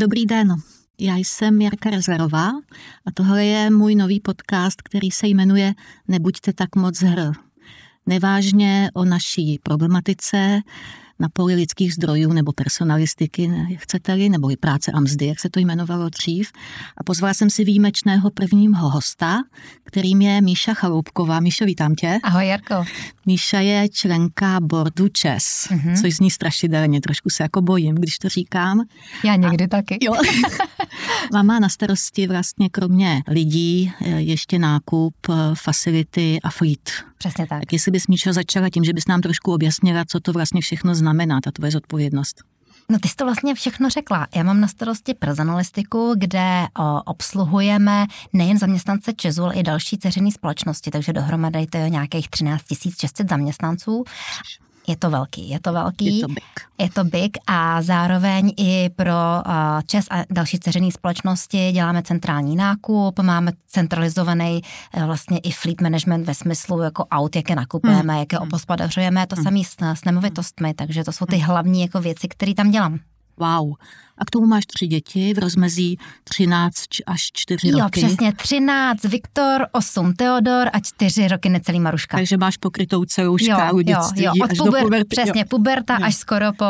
Dobrý den, já jsem Jarka Rezlerová a tohle je můj nový podcast, který se jmenuje Nebuďte tak moc hr. Nevážně o naší problematice, na poli lidských zdrojů nebo personalistiky, chcete-li, nebo i práce a mzdy, jak se to jmenovalo dřív. A pozvala jsem si výjimečného prvního hosta, kterým je Míša Chaloupková. Míšo, vítám tě. Ahoj, Jarko. Míša je členka boardu ČES, mm-hmm. což zní strašidelně, trošku se jako bojím, když to říkám. Já někdy a, taky. Jo. má na starosti vlastně kromě lidí eh, ještě nákup, eh, facility a fleet. Přesně tak. Tak jestli bys Míšo začala tím, že bys nám trošku objasnila, co to vlastně všechno znamená, ta tvoje zodpovědnost. No ty jsi to vlastně všechno řekla. Já mám na starosti personalistiku, kde o, obsluhujeme nejen zaměstnance Česu, ale i další ceřený společnosti, takže dohromady to je nějakých 13 600 zaměstnanců. Je to velký, je to velký. Je to big. Je to big a zároveň i pro ČES a další ceřené společnosti děláme centrální nákup, máme centralizovaný e, vlastně i fleet management ve smyslu jako aut, jaké nakupujeme, hmm. jaké hmm. opospodařujeme, to hmm. samý s, s nemovitostmi, takže to jsou ty hmm. hlavní jako věci, které tam dělám. Wow. A k tomu máš tři děti v rozmezí 13 až 4 jo, roky. Jo, přesně 13 Viktor, 8 Teodor a 4 roky necelý Maruška. Takže máš pokrytou celou škálu dětství jo, jo. Od až puber, do puberty. Přesně, jo. puberta jo. až skoro po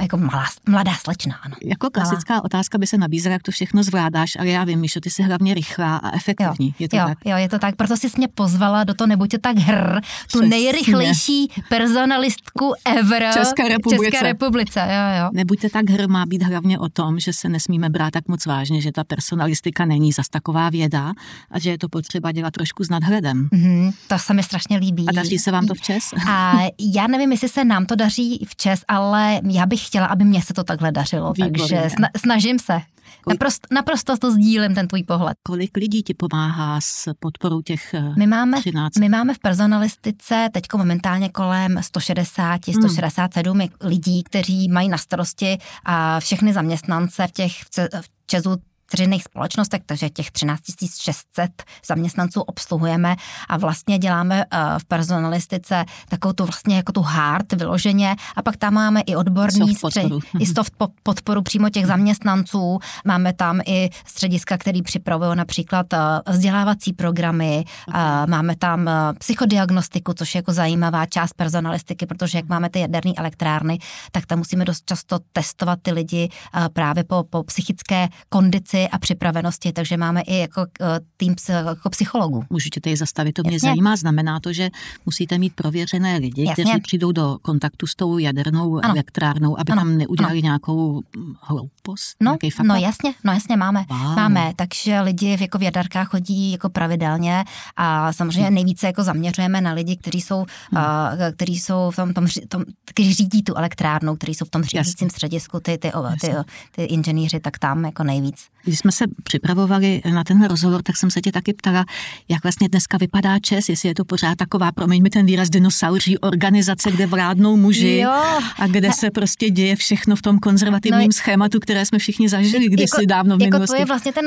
jako malá, mladá slečna. Ano. Jako klasická malá. otázka by se nabízela, jak to všechno zvládáš, ale já vím, že ty jsi hlavně rychlá a efektivní. Jo, je to jo, tak? jo, je to tak. Proto jsi mě pozvala do toho Nebuďte tak hr, tu Přesně. nejrychlejší personalistku ever České republice. České republice. Jo, jo. Nebuďte tak hr má být hlavně o tom, že se nesmíme brát tak moc vážně, že ta personalistika není zas taková věda a že je to potřeba dělat trošku s nadhledem. Mm-hmm, to se mi strašně líbí. A daří se vám to včas? A já nevím, jestli se nám to daří včas, ale já bych chtěla, aby mě se to takhle dařilo, Výborně. takže snažím se. Naprosto, naprosto to sdílím, ten tvůj pohled. Kolik lidí ti pomáhá s podporou těch my máme, 13? My máme v personalistice teď momentálně kolem 160, 167 hmm. lidí, kteří mají na starosti a všechny zaměstnance v těch v Česu dceřiných společnostech, takže těch 13 600 zaměstnanců obsluhujeme a vlastně děláme eh, v personalistice takovou tu vlastně jako tu hard vyloženě a pak tam máme i odborní soft podporu. i soft podporu přímo těch zaměstnanců. Máme tam i střediska, který připravují například eh, vzdělávací programy, okay. máme tam eh, psychodiagnostiku, což je jako zajímavá část personalistiky, protože jak máme ty jaderné elektrárny, tak tam musíme dost často testovat ty lidi právě po, po psychické kondici motivaci a připravenosti, takže máme i jako eh, tým jako psychologů. Můžete tady zastavit, to mě Jasně. zajímá. Znamená to, že musíte mít prověřené lidi, Jasně. kteří přijdou do kontaktu s tou jadernou ano. elektrárnou, aby ano. tam neudělali ano. nějakou hloupost? No, no jasně, no jasně máme. Wow. Máme, takže lidi v, jako v jaderkách chodí jako pravidelně a samozřejmě nejvíce jako zaměřujeme na lidi, kteří jsou, hmm. uh, kteří jsou v tom, tom, tom, kteří řídí tu elektrárnu, kteří jsou v tom řídícím středisku, ty, ty, ty, ty, ty inženýři, tak tam jako nejvíc. Když jsme se připravovali na tenhle rozhovor, tak jsem se tě taky ptala, jak vlastně dneska vypadá ČES, jestli je to pořád taková, promiň mi ten výraz, dinosauří organizace, kde vládnou muži jo. a kde se prostě děje všechno v tom konzervativním no, schématu, které jsme všichni zažili kdysi jako, dávno v jako minulosti. to je vlastně ten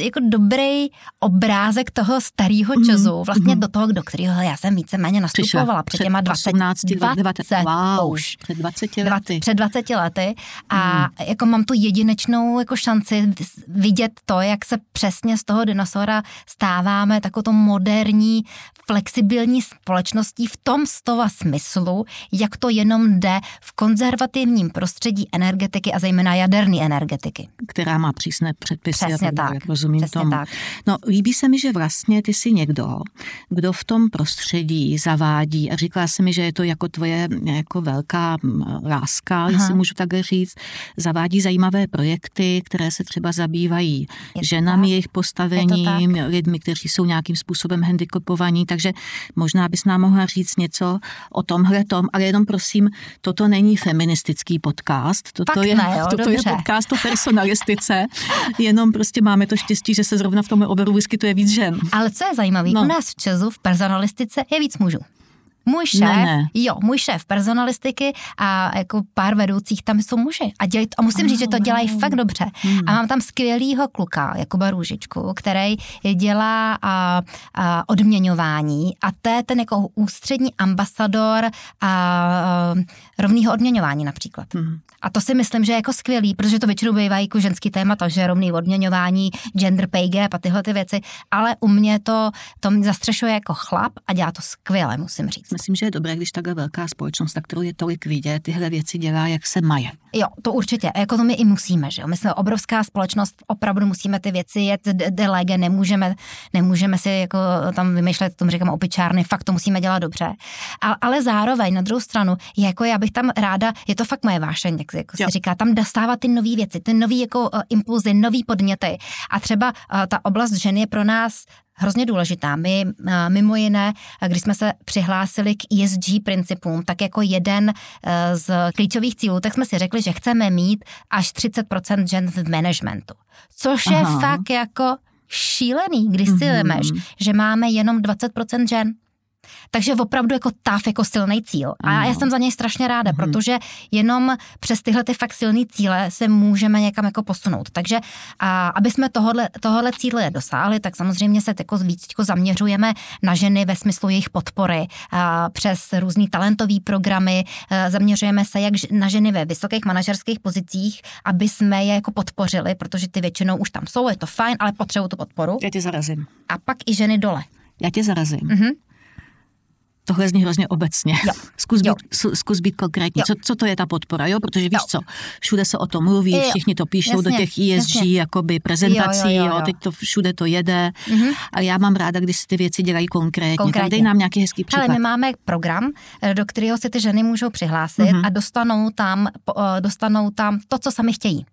jako dobrý obrázek toho starého mhm, ČESu, vlastně mm. do toho, do kterého já jsem víceméně nastupovala před těma 20, 18, 20, 20 wow, už. Před 20 lety. Před 20 lety a mm. jako mám tu jedinečnou jako šanci vidět to, jak se přesně z toho dinosaura stáváme takovou moderní, flexibilní společností v tom slova smyslu, jak to jenom jde v konzervativním prostředí energetiky a zejména jaderné energetiky. Která má přísné předpisy. Přesně a tak. Rozumím přesně tomu. tak. No, líbí se mi, že vlastně ty jsi někdo, kdo v tom prostředí zavádí a říkala si mi, že je to jako tvoje jako velká láska, Aha. jestli můžu takhle říct, zavádí zajímavé projekty, které se třeba zabývají je ženami, tak. jejich postavením, lidmi, kteří jsou nějakým způsobem handicapovaní, takže možná bys nám mohla říct něco o tomhle tom, ale jenom prosím, toto není feministický podcast, toto, Fakt je, ne, jo, toto je podcast o personalistice, jenom prostě máme to štěstí, že se zrovna v tom oboru vyskytuje víc žen. Ale co je zajímavé, no. u nás v Česu v personalistice je víc mužů. Můj šéf, Ne, ne. jo, můj šéf personalistiky a jako pár vedoucích tam jsou muži. A, dělají, a musím Ah, říct, že to dělají wow. fakt dobře. Hmm. A mám tam skvělýho kluka, Jakuba Růžičku, který dělá a, a odměňování a to je ten jako ústřední ambasador a, a rovného odměňování například. Hmm. A to si myslím, že je jako skvělý, protože to většinou bývají jako ženský témata, že rovný odměňování, gender pay gap a tyhle ty věci, ale u mě to, to mě zastřešuje jako chlap a dělá to skvěle, musím říct. Myslím, že je dobré, když takhle velká společnost, na kterou je tolik vidět, tyhle věci dělá, jak se maje. Jo, to určitě. A jako to my i musíme, že jo. My jsme obrovská společnost, opravdu musíme ty věci jet de- de lege, nemůžeme, nemůžeme si jako tam vymýšlet, tomu říkám opičárny, fakt to musíme dělat dobře. A, ale zároveň na druhou stranu, jako já bych tam ráda, je to fakt moje vášeň, jak, jako se říká, tam dostávat ty nové věci, ty nové jako uh, impulzy, nový podněty. A třeba uh, ta oblast ženy je pro nás hrozně důležitá. My uh, mimo jiné, když jsme se přihlásili k ESG principům, tak jako jeden uh, z klíčových cílů, tak jsme si řekli, že chceme mít až 30% žen v managementu. Což je Aha. fakt jako šílený, když si Mhm. vemeš, že máme jenom 20% žen. Takže opravdu jako táv jako silný cíl. A Ano. já jsem za něj strašně ráda, Mhm. protože jenom přes tyhle ty fakt silný cíle se můžeme někam jako posunout. Takže a, aby jsme tohohle, tohohle cíle dosáhli, tak samozřejmě se jako víc jako zaměřujeme na ženy ve smyslu jejich podpory a, přes různý talentový programy. A, zaměřujeme se jak na ženy ve vysokých manažerských pozicích, aby jsme je jako podpořili, protože ty většinou už tam jsou, je to fajn, ale potřebují tu podporu. Já tě zarazím. A pak i ženy dole. Já tě zarazím. Mhm. Tohle zní hrozně obecně. Jo. Zkus, Jo. být, zkus být konkrétní. Jo. Co, co to je ta podpora, jo? Protože víš Jo. co, všude se o tom mluví, Jo. všichni to píšou do Jasně, těch ESG jasně. jakoby prezentací, Jo, jo, jo, jo, teď to všude to jede. Mhm. A já mám ráda, když se ty věci dělají konkrétně. Konkrétně. Tak dej nám nějaký hezký příklad. Hele, my máme program, eh, do kterého se ty ženy můžou přihlásit Mhm. a dostanou tam, eh, dostanou tam to, co sami chtějí.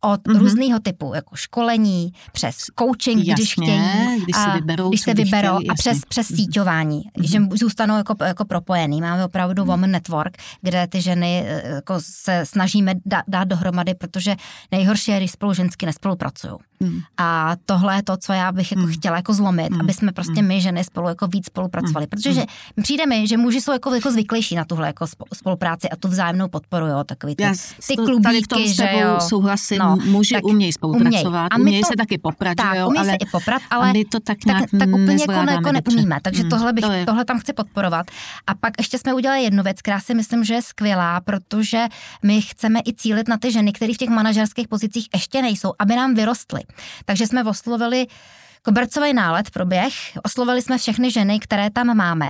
Od Mhm. různého typu, jako školení, přes coaching, když Jasně, chtějí, když si a vyberou, když se vyberou chtěli, a jasně. přes, přes Mhm. síťování, že zůstanou jako, jako propojený. Máme opravdu Woman Network, kde ty ženy eh, jako se snažíme dát, dát dohromady, protože nejhorší je, když spolu žensky nespolupracují. Hmm. A tohle je to, co já bych jako Hmm. chtěla jako zlomit, Hmm. aby jsme prostě my ženy spolu jako víc spolupracovali. Protože přijde mi, že muži jsou jako, jako zvyklejší na tuhle jako spo- spolupráci a tu vzájemnou podporu, jo, takový ty, Já ty klubíky, tady v tom že jo. souhlasím, No, muži tak umějí spolupracovat, A my umějí to- se taky poprat, tak, že jo, umí ale se i poprat, ale my to tak nějak tak, tak úplně jako, ne, jako neumíme, takže Hmm, tohle, bych, to je- tohle tam chci podporovat. A pak ještě jsme udělali jednu věc, která si myslím, že je skvělá, protože my chceme i cílit na ty ženy, které v těch manažerských pozicích ještě nejsou, aby nám vyrostly. Takže jsme oslovili Kobercový nálet proběh, oslovili jsme všechny ženy, které tam máme,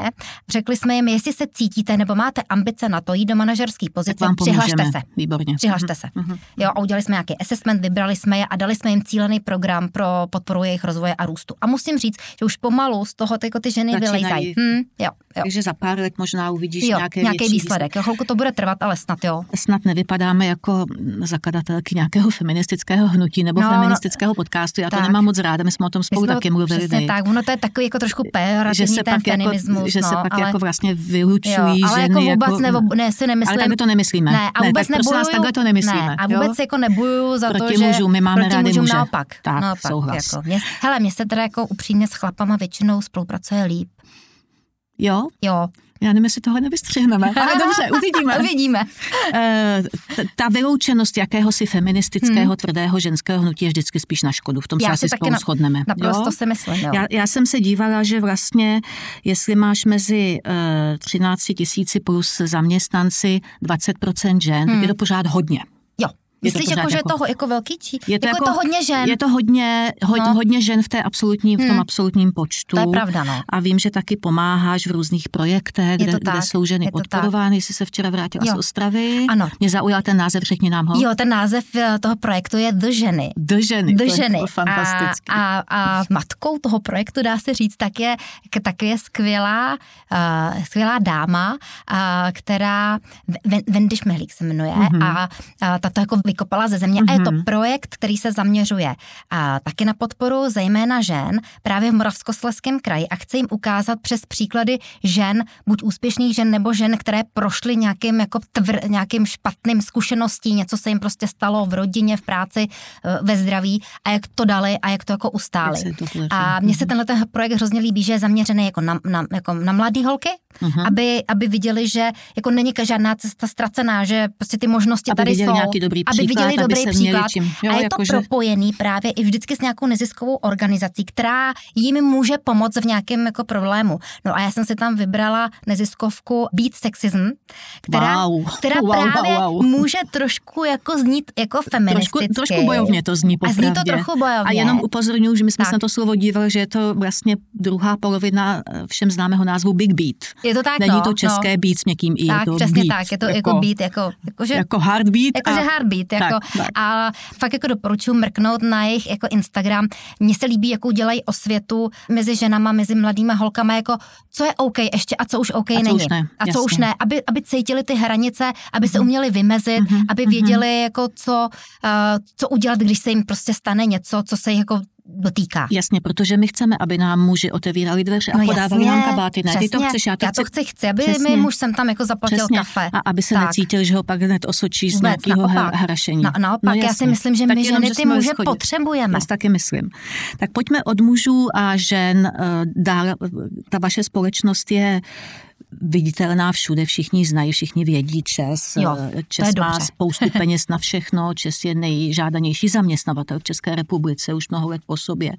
řekli jsme jim, jestli se cítíte nebo máte ambice na to jít do manažerské tak pozice, vám přihlašte se. Výborně. Přihlašte Mhm, se. mhm. Jo, a udělali jsme nějaký assessment, vybrali jsme je a dali jsme jim cílený program pro podporu jejich rozvoje a růstu. A musím říct, že už pomalu z toho jako ty ženy Začínají. vylejzají. Hm, jo, jo. Takže za pár let možná uvidíš Jo, nějaké nějaký větší výsledek. Jo, chvilku to bude trvat, ale snad jo. snad nevypadáme jako zakladatelky nějakého feministického hnutí nebo No, no, feministického podcastu. Já to tak. nemám moc ráda, my jsme o tom My spolu jsme taky mluvili. Přesně tak, ono to je takový jako trošku pejorativní že se ten pak, feminismus. jako, že no, se pak ale, jako vlastně vylučují jo, ale ženy. jako vůbec nebo, ne, si nemyslím. ale takhle to nemyslíme. Ne, a vůbec tak prosím vás, nebojuju- takhle to nemyslíme. Ne, a vůbec jo? jako nebojuju za Proti to, že... mužům, my máme proti rádi mužům muže. naopak. Tak, naopak souhlas. Jako, mě, hele, mně se teda jako upřímně s chlapama většinou spolupracuje líp. Jo? Jo. Já nevím, jestli tohle nevystřihneme. Ale dobře, uvidíme. Uvidíme. Eh, ta vyloučenost jakéhosi feministického, tvrdého ženského hnutí je vždycky spíš na škodu. V tom se Hmm. Já asi si taky spolu na- shodneme. Naprosto jo? si myslím, jo. Já, já jsem se dívala, že vlastně, jestli máš mezi uh, 13 tisíci plus zaměstnanci 20% žen, hmm. Hmm. je to pořád hodně. Myslíš, jako, že je jako- to jako velký či? Je to jako, jako- je to hodně žen. Je to hodně, ho, No. hodně žen v, té absolutní, v tom Hmm. absolutním počtu. To je pravda, no. A vím, že taky pomáháš v různých projektech, Je kde, kde jsou ženy podporovány. Jsi se včera vrátila Jo. z Ostravy. Ano. Mě zaujal ten název, řekni nám ho. Jo, ten název eh, toho projektu je The ženy. Do ženy. Do to je ženy. fantastický. A, a, a matkou toho projektu, dá se říct, tak je, tak je skvělá, uh, skvělá dáma, uh, která, Ven- Wendy Šmehlík se jmenuje, Mhm. mm-hmm. a, a ta to jako vykopala ze země. Mm-hmm. A je to Mhm. projekt, který se zaměřuje a taky na podporu zejména žen právě v Moravskoslezském kraji a chce jim ukázat přes příklady žen, buď úspěšných žen nebo žen, které prošly nějakým, jako tvr, nějakým špatným zkušeností, něco se jim prostě stalo v rodině, v práci, eh, ve zdraví a jak to dali a jak to jako ustáli. To. A mně se tenhle ten projekt hrozně líbí, že je zaměřený jako na, na, jako na mladé holky, uh-huh. aby, aby viděli, že jako není žádná cesta ztracená, že prostě ty možnosti aby tady viděli jsou. Nějaký dobrý aby příklad, viděli dobrý aby příklad. Čím, jo, a je jako to že... propojený právě i vždycky s nějakou neziskovou organizací, která jim může pomoct v nějakém jako problému. No a já jsem si tam vybrala neziskovku Beat Sexism, která, wow. která wow, právě wow, wow. může trošku jako znít jako feministicky. Trošku, trošku bojovně to zní popravdě. A zní to trochu bojovně. A jenom upozorňuji, že my jsme tak. se na to slovo dívali, že je to vlastně druhá polovina všem známého názvu Big Beat. Je to tak, Není no, to české no. beat s někým i, tak, je to přesně beat. tak, je to jako, jako beat, jako, jako, že, jako hard beat. Jako, a, že hard beat, jako, tak, tak. a fakt jako doporučuji mrknout na jejich jako Instagram. Mně se líbí, jakou dělají osvětu mezi ženama, mezi mladýma holkama, jako co je OK ještě a co už OK a co není. Už ne, a co jasně. už ne, aby, aby cítili ty hranice, aby se uměli vymezit, mm-hmm. aby věděli, mm-hmm. jako co, uh, co udělat, když se jim prostě stane něco, co se jich jako dotýká. Jasně, protože my chceme, aby nám muži otevírali dveře a no podávali jasně, nám kabáty. Ne, ty to chceš, já to, já to chci, chci, aby přesně, mi muž sem tam jako zaplatil přesně. kafe. A aby se tak. necítil, že ho pak hned osočí z nějakého hrašení. No, naopak, no, já si myslím, že tak my jenom, ženy že ty muže schodit. potřebujeme. Já si taky myslím. Tak pojďme od mužů a žen dál. Ta vaše společnost je viditelná všude, všichni znají, všichni vědí Čes. Jo, Čes má dobře. spoustu peněz na všechno, Čes je nejžádanější zaměstnavatel v České republice už mnoho let po sobě.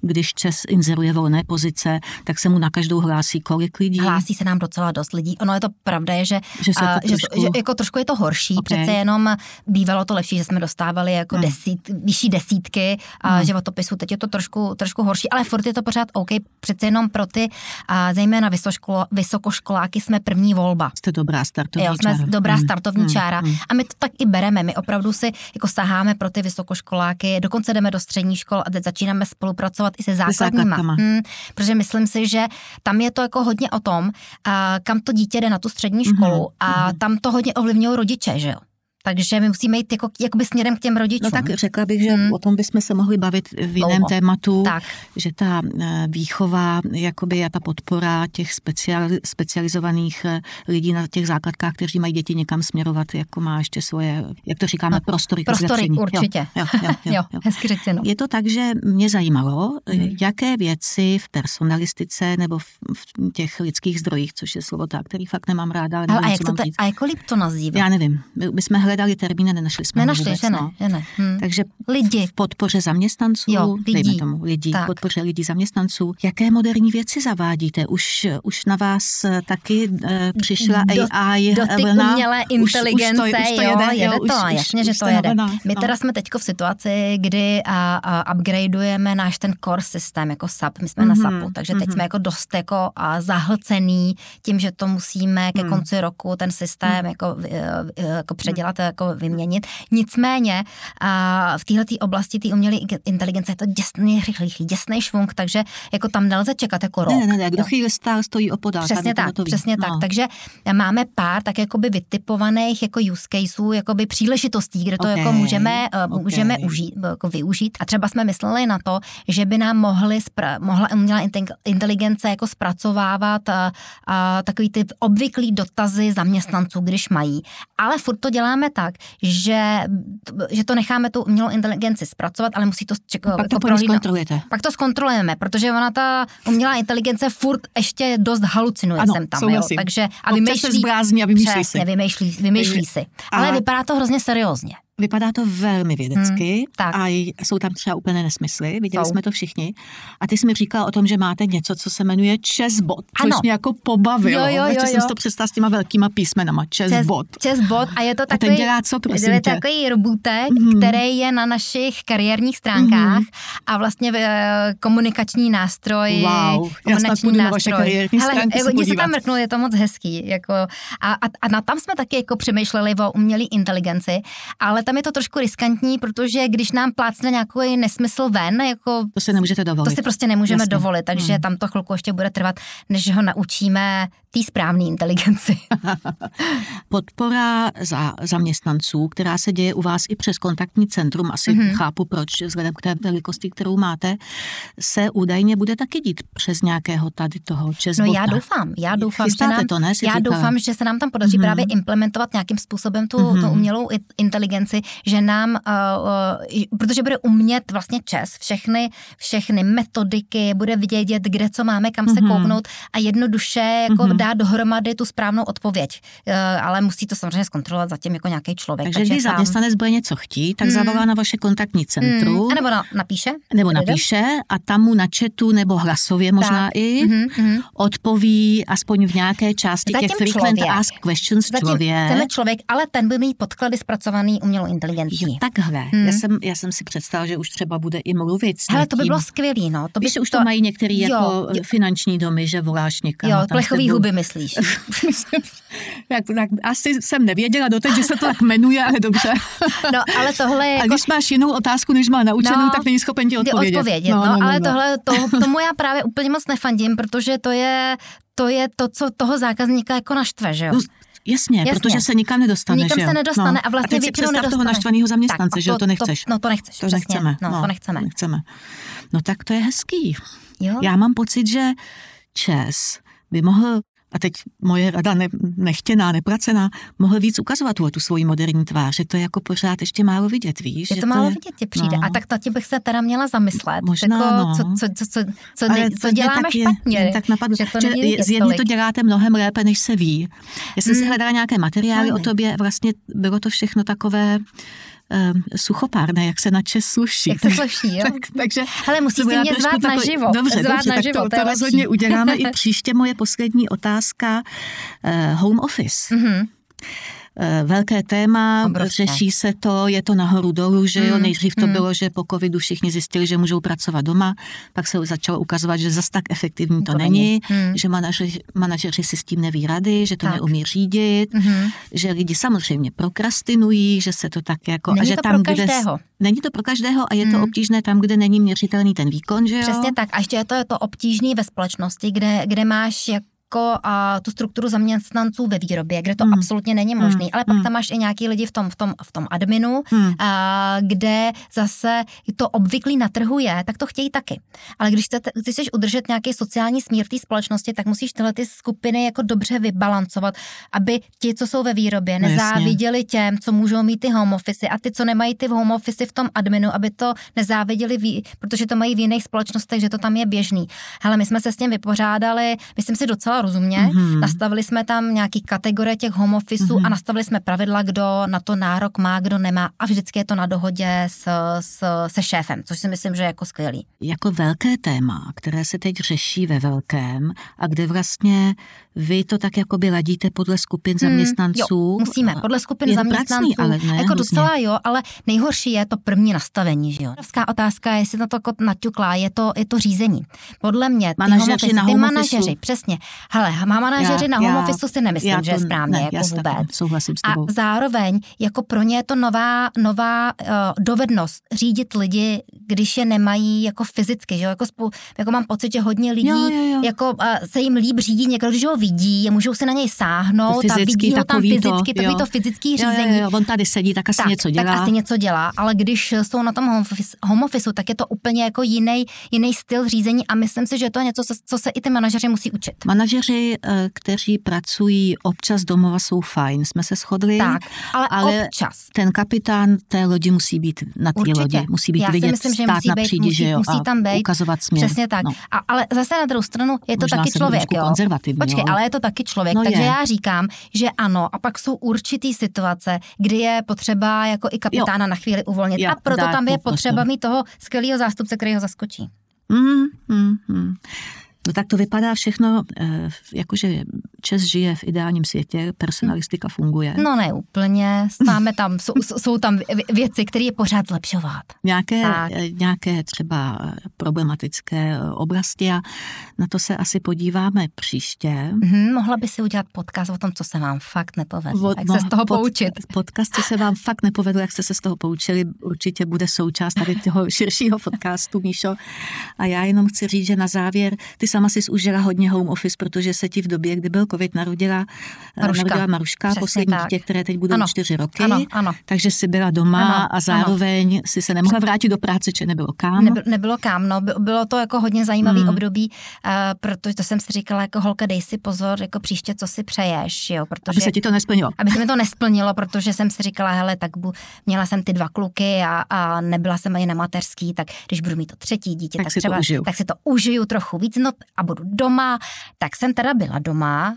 Když Čes inzeruje volné pozice, tak se mu na každou hlásí kolik lidí. Hlásí se nám docela dost lidí. Ono je to pravda, je, že, že, se a, to že, trošku... že jako trošku je to horší, Okay. přece jenom bývalo to lepší, že jsme dostávali jako Hmm. desít, vyšší desítky a Hmm. životopisů, teď je to trošku, trošku horší, ale furt je to pořád OK, přece jenom pro ty, a zejména vysoškolo, vysokoškoláky jsme první volba. Jste dobrá startovní jo, jsme čára. dobrá Hmm. startovní Hmm. čára Hmm. a my to tak i bereme, my opravdu si jako saháme pro ty vysokoškoláky, dokonce jdeme do střední škol a teď začínáme spolupracovat i se základníma. Hmm, protože myslím si, že tam je to jako hodně o tom, a kam to dítě jde na tu střední školu Mhm, a mhm. tam to hodně ovlivňují rodiče, že jo. Takže my musíme jít jako, jakoby směrem k těm rodičům. No tak řekla bych, že Hmm. o tom bychom se mohli bavit v jiném Dlouho. tématu, Tak. že ta eh, výchova, jakoby a ta podpora těch speciali, specializovaných eh, lidí na těch základkách, kteří mají děti někam směrovat, jako má ještě svoje, jak to říkáme, prostory. k Prostory, zlepšení. určitě. Jo, jo, jo, jo, jo, hezky řečeno. Je to tak, že mě zajímalo, Mhm. jaké věci v personalistice nebo v, v těch lidských zdrojích, což je slovo tak, který fakt nemám ráda, ale Ale nevím, a, jak to, říct. a líp to nazývat? Já nevím, my, my jsme hledali termíny, nenašli jsme Nenašli, vůbec, že ne, no. že ne. Hm. Takže Lidi. v podpoře zaměstnanců, Jo, lidí. dejme tomu lidí, Tak. podpoře lidí zaměstnanců. Jaké moderní věci zavádíte? Už, už na vás taky eh, přišla Do- AI do ty vlna? umělé Už- už to- inteligence, už to jo, jede, jede jo, to, už- jasně, už- že to jede. vlnách, My no. teda jsme teďko v situaci, kdy a, a upgradeujeme náš ten core systém jako SAP, my jsme mm-hmm, na Mhm, SAPu, takže teď mhm. jsme jako dost jako a zahlcený tím, že to musíme ke Hmm. konci roku ten systém jako, eh, eh, jako předělat, jako vyměnit. Nicméně a v této oblasti té umělé inteligence je to děsný, rychlý, děsný švung, takže jako tam nelze čekat jako rok. Ne, ne, ne, kdo chvíli stál, stojí opodál. Přesně to tak, to přesně no. tak. Takže máme pár tak jakoby vytipovaných jako use caseů, jakoby příležitostí, kde to Ok, jako můžeme, uh, ok. můžeme užít, jako využít. A třeba jsme mysleli na to, že by nám mohli spra- mohla umělá inte- inteligence jako zpracovávat uh, uh, takový ty obvyklý dotazy zaměstnanců, když mají. Ale furt to děláme tak, že, že to necháme tu umělou inteligenci zpracovat, ale musí to čeko, Pak to prohlídnout- zkontrolujete. pak to zkontrolujeme, protože ona ta umělá inteligence furt ještě dost halucinuje Ano, sem tam, jo. Takže a vymýšlí, se zblázní a vymýšlí přesně, si. vymýšlí, vymýšlí si. Ale Ale- vypadá to hrozně seriózně. Vypadá to velmi vědecky Hmm, tak. a jsou tam třeba úplně nesmysly, viděli Jsou. jsme to všichni. A ty jsi mi říkal o tom, že máte něco, co se jmenuje Chessbot, což Ano. mě jako pobavilo. Jo, jo, jo, Ještě jsem jo. si to představil s těma velkýma písmenama. Chessbot. Chessbot a je to ten takový, dělá co, prosím je tě? takový robotek, Mhm. který je na našich kariérních stránkách Mhm. a vlastně eh, komunikační nástroj. Wow, já komunikační půjdu na vaše nástroj. kariérní Hele, stránky se podívat. tam mrknout, je to moc hezký. Jako, a, a, a na tam jsme taky jako přemýšleli o umělé inteligenci, ale tam je to trošku riskantní, protože když nám plácne nějaký nesmysl ven, jako To si nemůžete dovolit. to si prostě nemůžeme Jasně. dovolit, takže Hmm. tam to chvilku ještě bude trvat, než ho naučíme té správné inteligenci. Podpora za zaměstnanců, která se děje u vás i přes kontaktní centrum, asi Mhm. mm-hmm. chápu proč, vzhledem k té velikosti, kterou máte, se údajně bude taky dít přes nějakého tady toho No Chessbota. já doufám, já doufám, že nám, to, ne, já říkala? doufám, že se nám tam podaří Mhm. právě implementovat nějakým způsobem tu, Mhm. tu umělou i- inteligenci, že nám, uh, uh, protože bude umět vlastně čes, všechny, všechny metodiky, bude vědět, kde co máme, kam se Mhm. kouknout a jednoduše jako Mhm. dát dohromady tu správnou odpověď. Uh, ale musí to samozřejmě zkontrolovat zatím jako nějaký člověk. Takže, takže když tam... zaměstnanec bude něco chtít, tak hmm. zavolá na vaše kontaktní centrum. Hmm. A nebo na, napíše. Nebo napíše a tam mu na chatu nebo hlasově možná tak. i hmm. odpoví aspoň v nějaké části zatím těch frequent člověk. ask questions zatím člověk. Chceme člověk, ale ten by mít podklady zpracovaný umělou inteligencí. Jo, takhle. Hmm. Já, jsem, já jsem si představila, že už třeba bude i mluvit Hele, to by bylo skvělý, no. To by Víš, už to, to mají některý jo, jako jo. finanční domy, že voláš někam. Jo, plechový huby myslíš. tak, tak, asi jsem nevěděla doteď, že se to tak jmenuje, ale dobře. no, ale tohle je jako... A když máš jinou otázku, než má naučenou, no, tak není schopen ti odpovědět. odpovědět no, no, no, ale no. tohle, to, tomu já právě úplně moc nefandím, protože to je to je to, co toho zákazníka jako naštve, že jo? No, Jasně, jasně, protože se nikam nedostane. Nikam že se nedostane no. a vlastně a teď většinou nedostane. toho naštvaného zaměstnance, tak, že to, to nechceš. To, no to nechceš, to přesně. nechceme. No, no, to nechceme. nechceme. No tak to je hezký. Jo? Já mám pocit, že Čes by mohl a teď moje rada ne, nechtěná, nepracená, mohl víc ukazovat tu, tu svoji moderní tvář, že to je jako pořád ještě málo vidět, víš? Je to málo to je, vidět, tě přijde. No. A tak tě bych se teda měla zamyslet. Možná, jako, no. co, co, co, co, co, ne, co děláme tak špatně. Je, tak napadlo, že to že zjevně to děláte mnohem lépe, než se ví. Já jsem hmm. si hledala nějaké materiály o tobě, vlastně bylo to všechno takové um, suchopárné, jak se na Čes sluší. Jak se sluší, jo? tak, takže Ale musíš si mě zvát takový, naživo. Dobře, zvát dobře, naživo, tak to, to, to rozhodně uděláme i příště. Moje poslední otázka, uh, home office. Mm-hmm. Eh, velké téma, Obrovské. řeší se to, je to nahoru dolů, že jo, mm, nejdřív to mm. bylo, že po covidu všichni zjistili, že můžou pracovat doma, pak se začalo ukazovat, že zas tak efektivní to, to není, mm. že manažeři, manažeři si s tím neví rady, že to tak. neumí řídit, mm. že lidi samozřejmě prokrastinují, že se to tak jako... Není a že to tam, pro každého. Kde, není to pro každého a je to mm. obtížné tam, kde není měřitelný ten výkon, že jo? Přesně tak. A ještě je to, je to obtížný ve společnosti, kde, kde máš jak jako a tu strukturu zaměstnanců ve výrobě, kde to hmm. absolutně není možné, hmm. ale pak hmm. tam máš i nějaký lidi v tom, v tom, v tom adminu, hmm. a, kde zase to obvyklý na trhu je, tak to chtějí taky. Ale když chcete, když chceš udržet nějaký sociální smír té společnosti, tak musíš tyhle ty skupiny jako dobře vybalancovat, aby ti, co jsou ve výrobě, no, nezáviděli těm, co můžou mít ty home office a ty, co nemají ty home office v tom adminu, aby to nezáviděli, protože to mají v jiných společnostech, že to tam je běžný. Ale my jsme se s tím vypořádali, myslím si docela rozumně. Mm-hmm. Nastavili jsme tam nějaký kategorie těch home officeů mm-hmm. a nastavili jsme pravidla, kdo na to nárok má, kdo nemá a vždycky je to na dohodě s, s, se šéfem, což si myslím, že je jako skvělý. Jako velké téma, které se teď řeší ve velkém a kde vlastně vy to tak jako by ladíte podle skupin hmm, zaměstnanců. Jo, musíme, podle skupin je zaměstnanců. ale ne, jako docela jo, ale nejhorší je to první nastavení, že jo. otázka, jestli to jako naťuklá, je to, je to řízení. Podle mě, ty manažeři, na ty manažeři, přesně. Hele, má manažeři já, na home office si nemyslím, to, že je správně, ne, jako vůbec. Ne, souhlasím s tebou. A zároveň, jako pro ně je to nová, nová uh, dovednost řídit lidi, když je nemají jako fyzicky, že jo, jako, spou, jako mám pocit, že hodně lidí, jo, jo, jo. jako uh, se jim líp řídí někdo, když ho vidí, můžou si na něj sáhnout a vidí ho tam fyzicky, to, takový to fyzický řízení. Jo, jo, on tady sedí, tak asi tak, něco dělá. Tak asi něco dělá, ale když jsou na tom home office, home office tak je to úplně jako jiný, jiný styl řízení a myslím si, že je to něco, co se i ty manažeři musí učit. Manažeři, eh, kteří pracují občas domova, jsou fajn, jsme se shodli. Tak, ale, ale občas. ten kapitán té lodi musí být na té lodi, musí být Já vidět, myslím, že stát musí na být, přídi, musí, že jo, musí tam být, ukazovat směr. Přesně tak. No. A, ale zase na druhou stranu je to Možná taky člověk, jo. Počkej, jo. ale je to taky člověk, no takže je. já říkám, že ano, a pak jsou určitý situace, kdy je potřeba jako i kapitána jo. na chvíli uvolnit jo, a proto tam je potřeba mít toho skvělého zástupce, který ho zaskočí. Mm, mm, mm. No tak to vypadá všechno, eh, jakože Čes žije v ideálním světě, personalistika funguje. No ne úplně, máme tam, jsou, jsou tam věci, které je pořád zlepšovat. Nějaké, eh, nějaké třeba problematické eh, oblasti a na to se asi podíváme příště. Mm-hmm, mohla by si udělat podcast o tom, co se vám fakt nepovedlo, jak no, se z toho pod, poučit. Podcast, co se vám fakt nepovedlo, jak jste se z toho poučili, určitě bude součást tady toho širšího podcastu, Míšo. A já jenom chci říct, že na závěr, ty sama si užila hodně home office, protože se ti v době, kdy byl covid, narodila Maruška, narodila Maruška Přesně poslední tak. dítě, které teď budou ano. čtyři roky. Ano, ano. Takže si byla doma ano, a zároveň ano. si se nemohla vrátit do práce, či nebylo kam. Nebylo, nebylo kam, no. Bylo to jako hodně zajímavý hmm. období, uh, protože to jsem si říkala, jako holka, dej si pozor, jako příště, co si přeješ, jo. Protože, aby se ti to nesplnilo. Aby se mi to nesplnilo, protože jsem si říkala, hele, tak bu, měla jsem ty dva kluky a, a nebyla jsem ani na mateřský, tak když budu mít to třetí dítě, tak, tak, si, třeba, to užiju. tak si to užiju trochu víc, no a budu doma, tak jsem teda byla doma,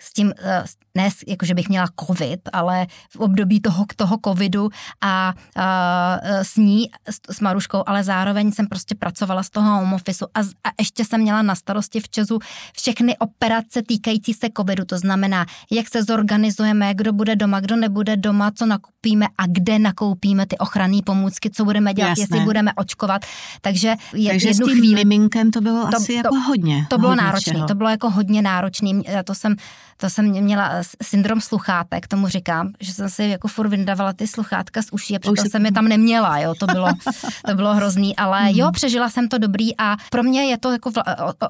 s tím, eh, ne jako, že bych měla covid, ale v období toho, toho covidu a, a s ní, s, s Maruškou, ale zároveň jsem prostě pracovala z toho home office a, a ještě jsem měla na starosti v Česu všechny operace týkající se covidu, to znamená, jak se zorganizujeme, kdo bude doma, kdo nebude doma, co nakoupíme a kde nakoupíme ty ochranné pomůcky, co budeme dělat, Jasné. jestli budeme očkovat. Takže, je, Takže jednu s tím chvíli, miminkem to bylo to, asi to, jako hodně. To bylo náročné, to bylo jako hodně náročný. To jsem, to jsem měla syndrom sluchátek, tomu říkám, že jsem si jako furt vyndavala ty sluchátka z uší a přitom jsem je tam neměla, jo, to bylo, to bylo hrozný, ale mm. jo, přežila jsem to dobrý a pro mě je to jako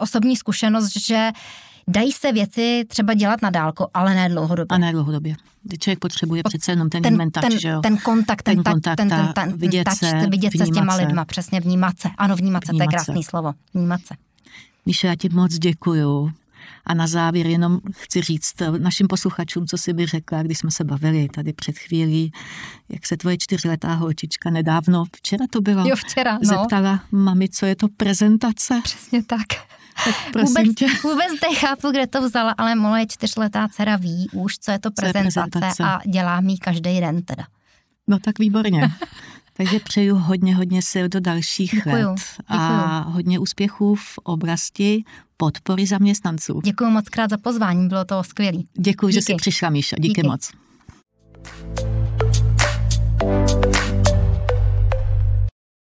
osobní zkušenost, že Dají se věci třeba dělat na dálku, ale ne dlouhodobě. A ne dlouhodobě. Člověk potřebuje přece jenom ten, ten ten, že jo? ten kontakt, ten, ten kontakt, ten, ten, ten, vidět, se, vidět se s těma se. lidma, přesně vnímat se. Ano, vnímat, vnímat se, to je krásný se. slovo. Vnímat se. Míša, já ti moc děkuju. A na závěr jenom chci říct našim posluchačům, co si by řekla, když jsme se bavili tady před chvílí, jak se tvoje čtyřletá holčička nedávno, včera to bylo, jo, včera, no. zeptala mami, co je to prezentace. Přesně tak. tak vůbec, tě. vůbec nechápu, kde to vzala, ale moje čtyřletá dcera ví už, co je to prezentace, je prezentace. a dělá mi každý den teda. No tak výborně. Takže přeju hodně, hodně sil do dalších děkuju, let děkuju. a hodně úspěchů v oblasti podpory zaměstnanců. Děkuji moc krát za pozvání, bylo to skvělé. Děkuji, že jsi přišla, Míša. Díky, Díky. moc.